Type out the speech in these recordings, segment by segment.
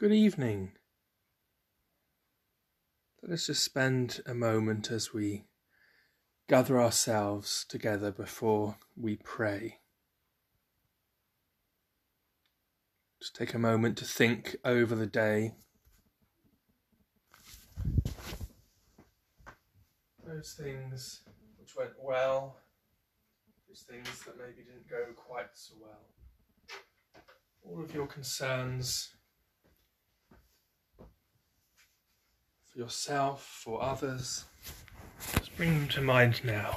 Good evening. Let us just spend a moment as we gather ourselves together before we pray. Just take a moment to think over the day. Those things which went well, those things that maybe didn't go quite so well. All of your concerns for yourself, for others. Just bring them to mind now.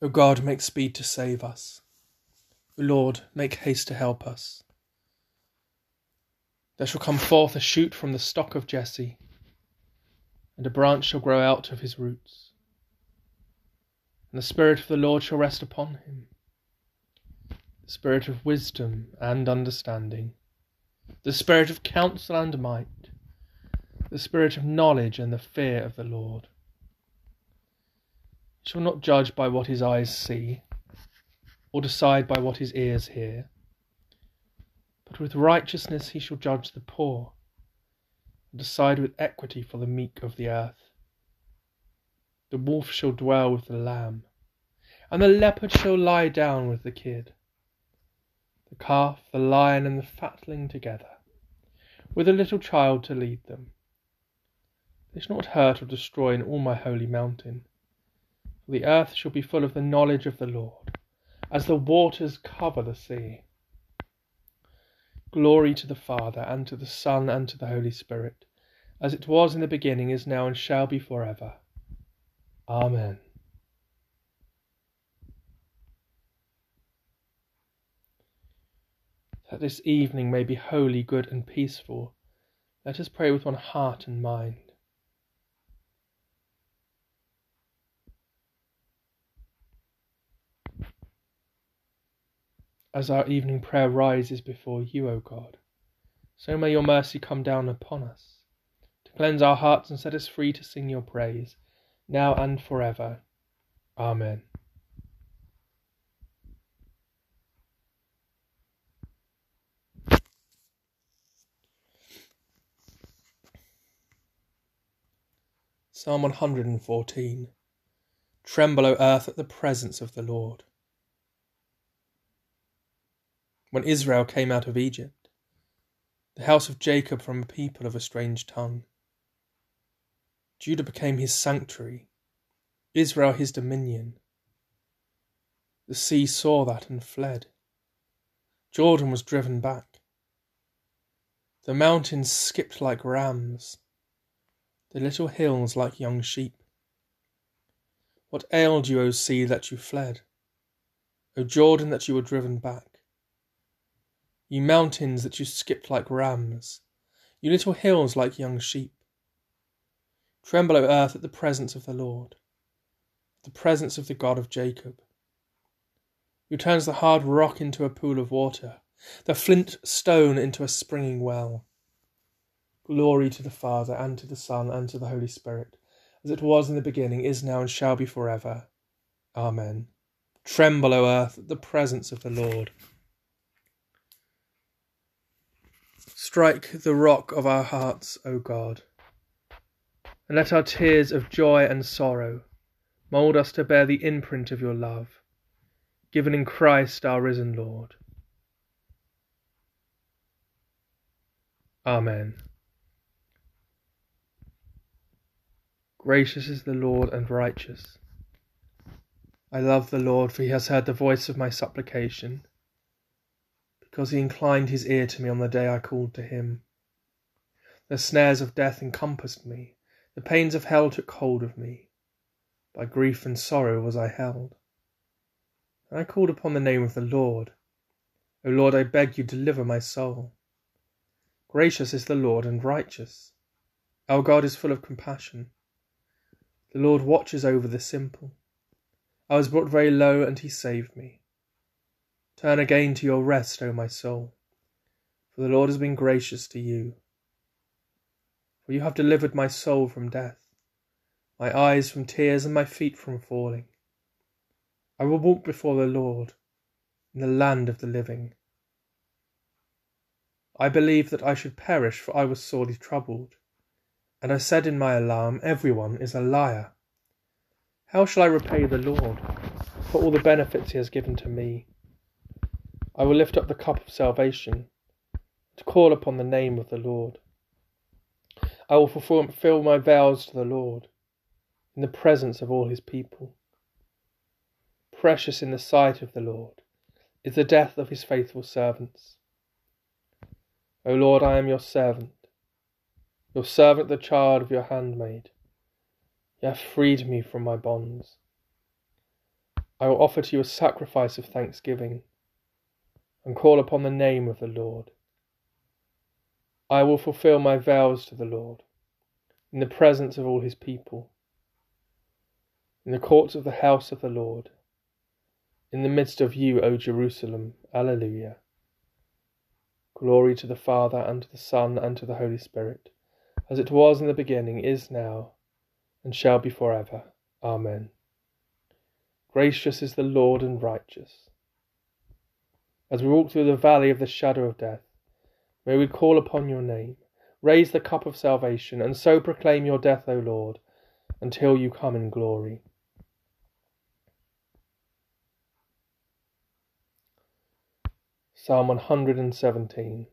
O God, make speed to save us. O Lord, make haste to help us. There shall come forth a shoot from the stock of Jesse, and a branch shall grow out of his roots. And the Spirit of the Lord shall rest upon him the Spirit of wisdom and understanding, the Spirit of counsel and might, the Spirit of knowledge and the fear of the Lord. He shall not judge by what his eyes see, or decide by what his ears hear but with righteousness he shall judge the poor, and decide with equity for the meek of the earth. The wolf shall dwell with the lamb, and the leopard shall lie down with the kid. The calf, the lion, and the fatling together, with a little child to lead them. They shall not hurt or destroy in all my holy mountain, for the earth shall be full of the knowledge of the Lord, as the waters cover the sea. Glory to the Father, and to the Son, and to the Holy Spirit, as it was in the beginning, is now, and shall be for ever. Amen. That this evening may be holy, good, and peaceful, let us pray with one heart and mind. As our evening prayer rises before you, O God. So may your mercy come down upon us, to cleanse our hearts and set us free to sing your praise, now and forever. Amen. Psalm 114 Tremble, O earth, at the presence of the Lord when Israel came out of Egypt, the house of Jacob from a people of a strange tongue. Judah became his sanctuary, Israel his dominion. The sea saw that and fled. Jordan was driven back. The mountains skipped like rams, the little hills like young sheep. What ailed you, O sea, that you fled? O Jordan, that you were driven back? You mountains that you skipped like rams, you little hills like young sheep. Tremble, O earth, at the presence of the Lord, the presence of the God of Jacob, who turns the hard rock into a pool of water, the flint stone into a springing well. Glory to the Father, and to the Son, and to the Holy Spirit, as it was in the beginning, is now, and shall be for ever. Amen. Tremble, O earth, at the presence of the Lord. Strike the rock of our hearts, O God, and let our tears of joy and sorrow mould us to bear the imprint of your love, given in Christ our risen Lord. Amen. Gracious is the Lord and righteous. I love the Lord, for he has heard the voice of my supplication because he inclined his ear to me on the day I called to him. The snares of death encompassed me, the pains of hell took hold of me. By grief and sorrow was I held. And I called upon the name of the Lord. O Lord, I beg you, deliver my soul. Gracious is the Lord and righteous. Our God is full of compassion. The Lord watches over the simple. I was brought very low, and he saved me. Turn again to your rest, O my soul, for the Lord has been gracious to you. For you have delivered my soul from death, my eyes from tears, and my feet from falling. I will walk before the Lord in the land of the living. I believed that I should perish, for I was sorely troubled. And I said in my alarm, Every one is a liar. How shall I repay the Lord for all the benefits he has given to me? I will lift up the cup of salvation to call upon the name of the Lord. I will fulfill my vows to the Lord in the presence of all his people. Precious in the sight of the Lord is the death of his faithful servants. O Lord, I am your servant, your servant, the child of your handmaid. You have freed me from my bonds. I will offer to you a sacrifice of thanksgiving and call upon the name of the Lord. I will fulfill my vows to the Lord in the presence of all his people, in the courts of the house of the Lord in the midst of you, O Jerusalem. Alleluia. Glory to the Father, and to the Son, and to the Holy Spirit, as it was in the beginning, is now, and shall be for ever. Amen. Gracious is the Lord and righteous. As we walk through the valley of the shadow of death, may we call upon your name, raise the cup of salvation, and so proclaim your death, O Lord, until you come in glory. Psalm 117.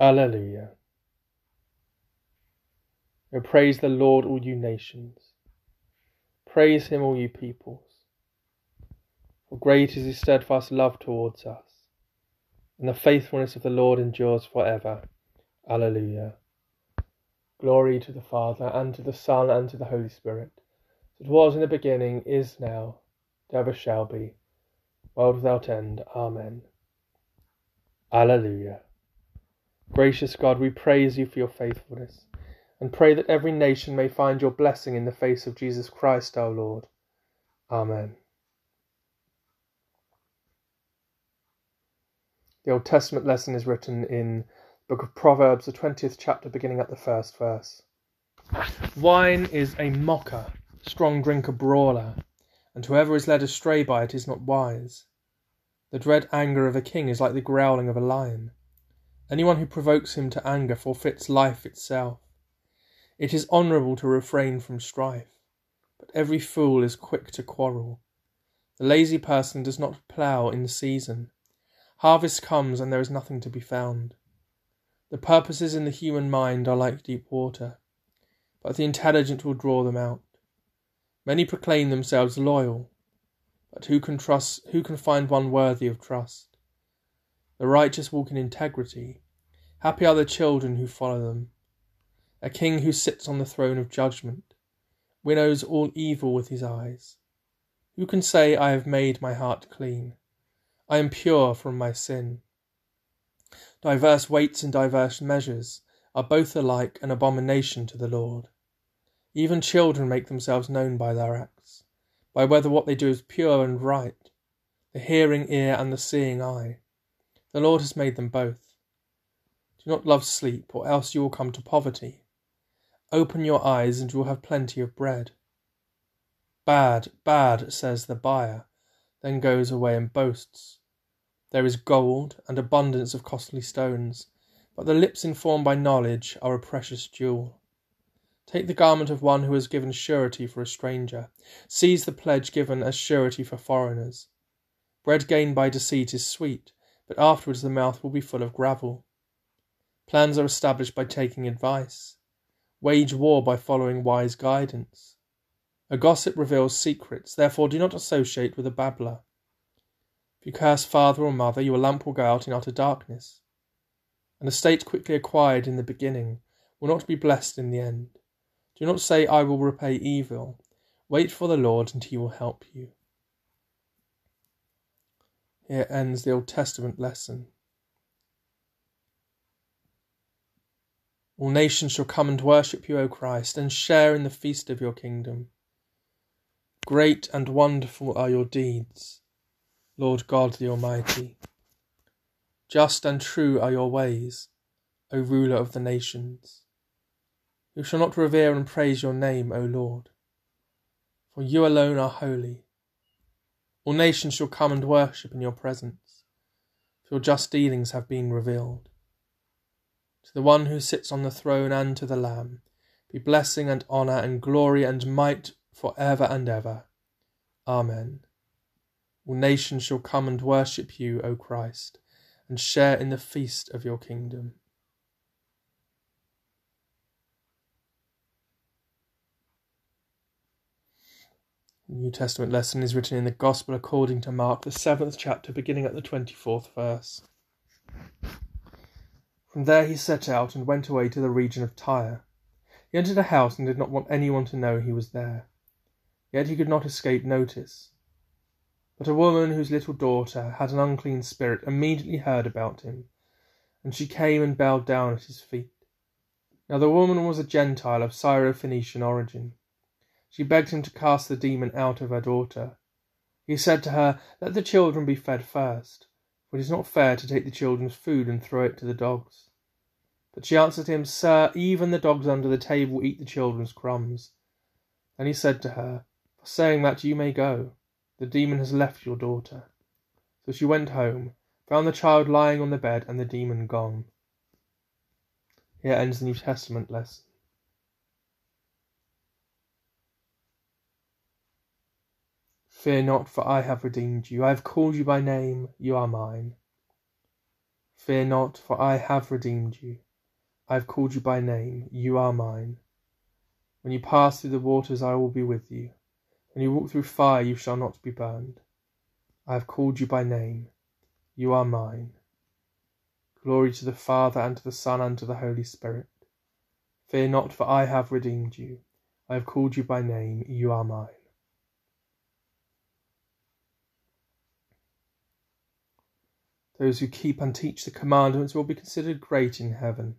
Alleluia. O praise the Lord, all you nations. Praise him, all you peoples. For great is his steadfast love towards us, and the faithfulness of the Lord endures for ever. Alleluia. Glory to the Father, and to the Son, and to the Holy Spirit, as it was in the beginning, is now, ever shall be world without end. Amen. Alleluia. Gracious God, we praise you for your faithfulness, and pray that every nation may find your blessing in the face of Jesus Christ our Lord. Amen. The Old Testament lesson is written in the book of Proverbs, the 20th chapter, beginning at the first verse. Wine is a mocker, strong drink a brawler and whoever is led astray by it is not wise. The dread anger of a king is like the growling of a lion. Anyone who provokes him to anger forfeits life itself. It is honourable to refrain from strife, but every fool is quick to quarrel. The lazy person does not plough in season. Harvest comes and there is nothing to be found. The purposes in the human mind are like deep water, but the intelligent will draw them out. Many proclaim themselves loyal, but who can trust who can find one worthy of trust? The righteous walk in integrity. Happy are the children who follow them. A king who sits on the throne of judgment winnows all evil with his eyes. Who can say, I have made my heart clean? I am pure from my sin. Diverse weights and diverse measures are both alike an abomination to the Lord. Even children make themselves known by their acts, by whether what they do is pure and right, the hearing ear and the seeing eye. The Lord has made them both. Do not love sleep, or else you will come to poverty. Open your eyes, and you will have plenty of bread. Bad, bad, says the buyer, then goes away and boasts. There is gold and abundance of costly stones, but the lips informed by knowledge are a precious jewel. Take the garment of one who has given surety for a stranger. Seize the pledge given as surety for foreigners. Bread gained by deceit is sweet, but afterwards the mouth will be full of gravel. Plans are established by taking advice. Wage war by following wise guidance. A gossip reveals secrets, therefore do not associate with a babbler. If you curse father or mother, your lamp will go out in utter darkness. An estate quickly acquired in the beginning will not be blessed in the end. Do not say, I will repay evil. Wait for the Lord, and he will help you. Here ends the Old Testament lesson. All nations shall come and worship you, O Christ, and share in the feast of your kingdom. Great and wonderful are your deeds. Lord God the Almighty. Just and true are your ways, O ruler of the nations. Who shall not revere and praise your name, O Lord? For you alone are holy. All nations shall come and worship in your presence, for your just dealings have been revealed. To the one who sits on the throne and to the Lamb be blessing and honour and glory and might for ever and ever. Amen. All nations shall come and worship you, O Christ, and share in the feast of your kingdom. The New Testament lesson is written in the Gospel according to Mark, the seventh chapter, beginning at the twenty fourth verse. From there he set out and went away to the region of Tyre. He entered a house and did not want anyone to know he was there. Yet he could not escape notice. But a woman whose little daughter had an unclean spirit immediately heard about him, and she came and bowed down at his feet. Now the woman was a Gentile of Syro-Phoenician origin. She begged him to cast the demon out of her daughter. He said to her, Let the children be fed first, for it is not fair to take the children's food and throw it to the dogs. But she answered him, Sir, even the dogs under the table eat the children's crumbs. Then he said to her, For saying that you may go, the demon has left your daughter. So she went home, found the child lying on the bed, and the demon gone. Here ends the New Testament lesson. Fear not, for I have redeemed you. I have called you by name, you are mine. Fear not, for I have redeemed you. I have called you by name, you are mine. When you pass through the waters, I will be with you. When you walk through fire, you shall not be burned. I have called you by name, you are mine. Glory to the Father, and to the Son, and to the Holy Spirit. Fear not, for I have redeemed you. I have called you by name, you are mine. Those who keep and teach the commandments will be considered great in heaven.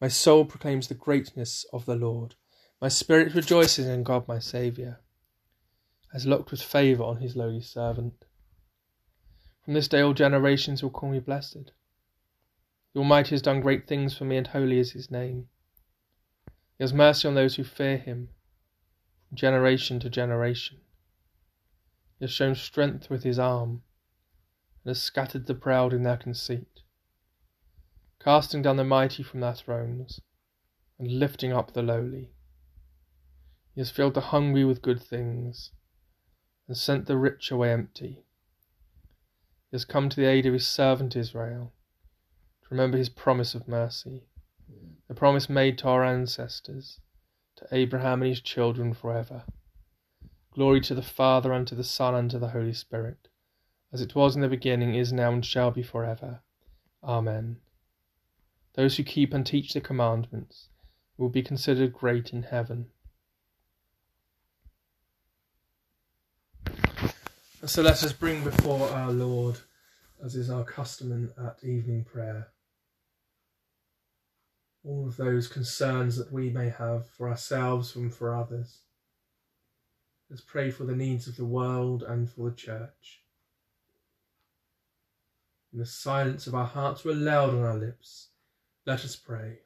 My soul proclaims the greatness of the Lord. My spirit rejoices in God my Saviour, has looked with favour on his lowly servant. From this day all generations will call me blessed. The Almighty has done great things for me, and holy is his name. He has mercy on those who fear him, from generation to generation. He has shown strength with his arm and has scattered the proud in their conceit, casting down the mighty from their thrones, and lifting up the lowly. He has filled the hungry with good things, and sent the rich away empty. He has come to the aid of his servant Israel, to remember his promise of mercy, the promise made to our ancestors, to Abraham and his children forever. Glory to the Father, and to the Son, and to the Holy Spirit as it was in the beginning, is now, and shall be for ever. Amen. Those who keep and teach the commandments will be considered great in heaven. So let us bring before our Lord, as is our custom at evening prayer, all of those concerns that we may have for ourselves and for others. Let's pray for the needs of the world and for the church. In the silence of our hearts were loud on our lips. Let us pray.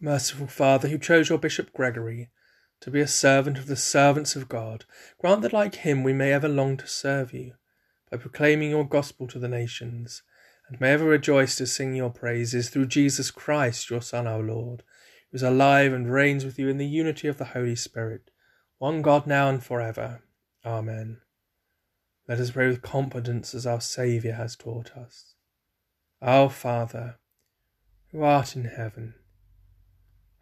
Merciful Father, who chose your Bishop Gregory to be a servant of the servants of God, grant that like him we may ever long to serve you, by proclaiming your gospel to the nations, and may ever rejoice to sing your praises through Jesus Christ, your Son, our Lord, who is alive and reigns with you in the unity of the Holy Spirit, one God now and for ever. Amen. Let us pray with confidence as our Saviour has taught us. Our Father, who art in heaven,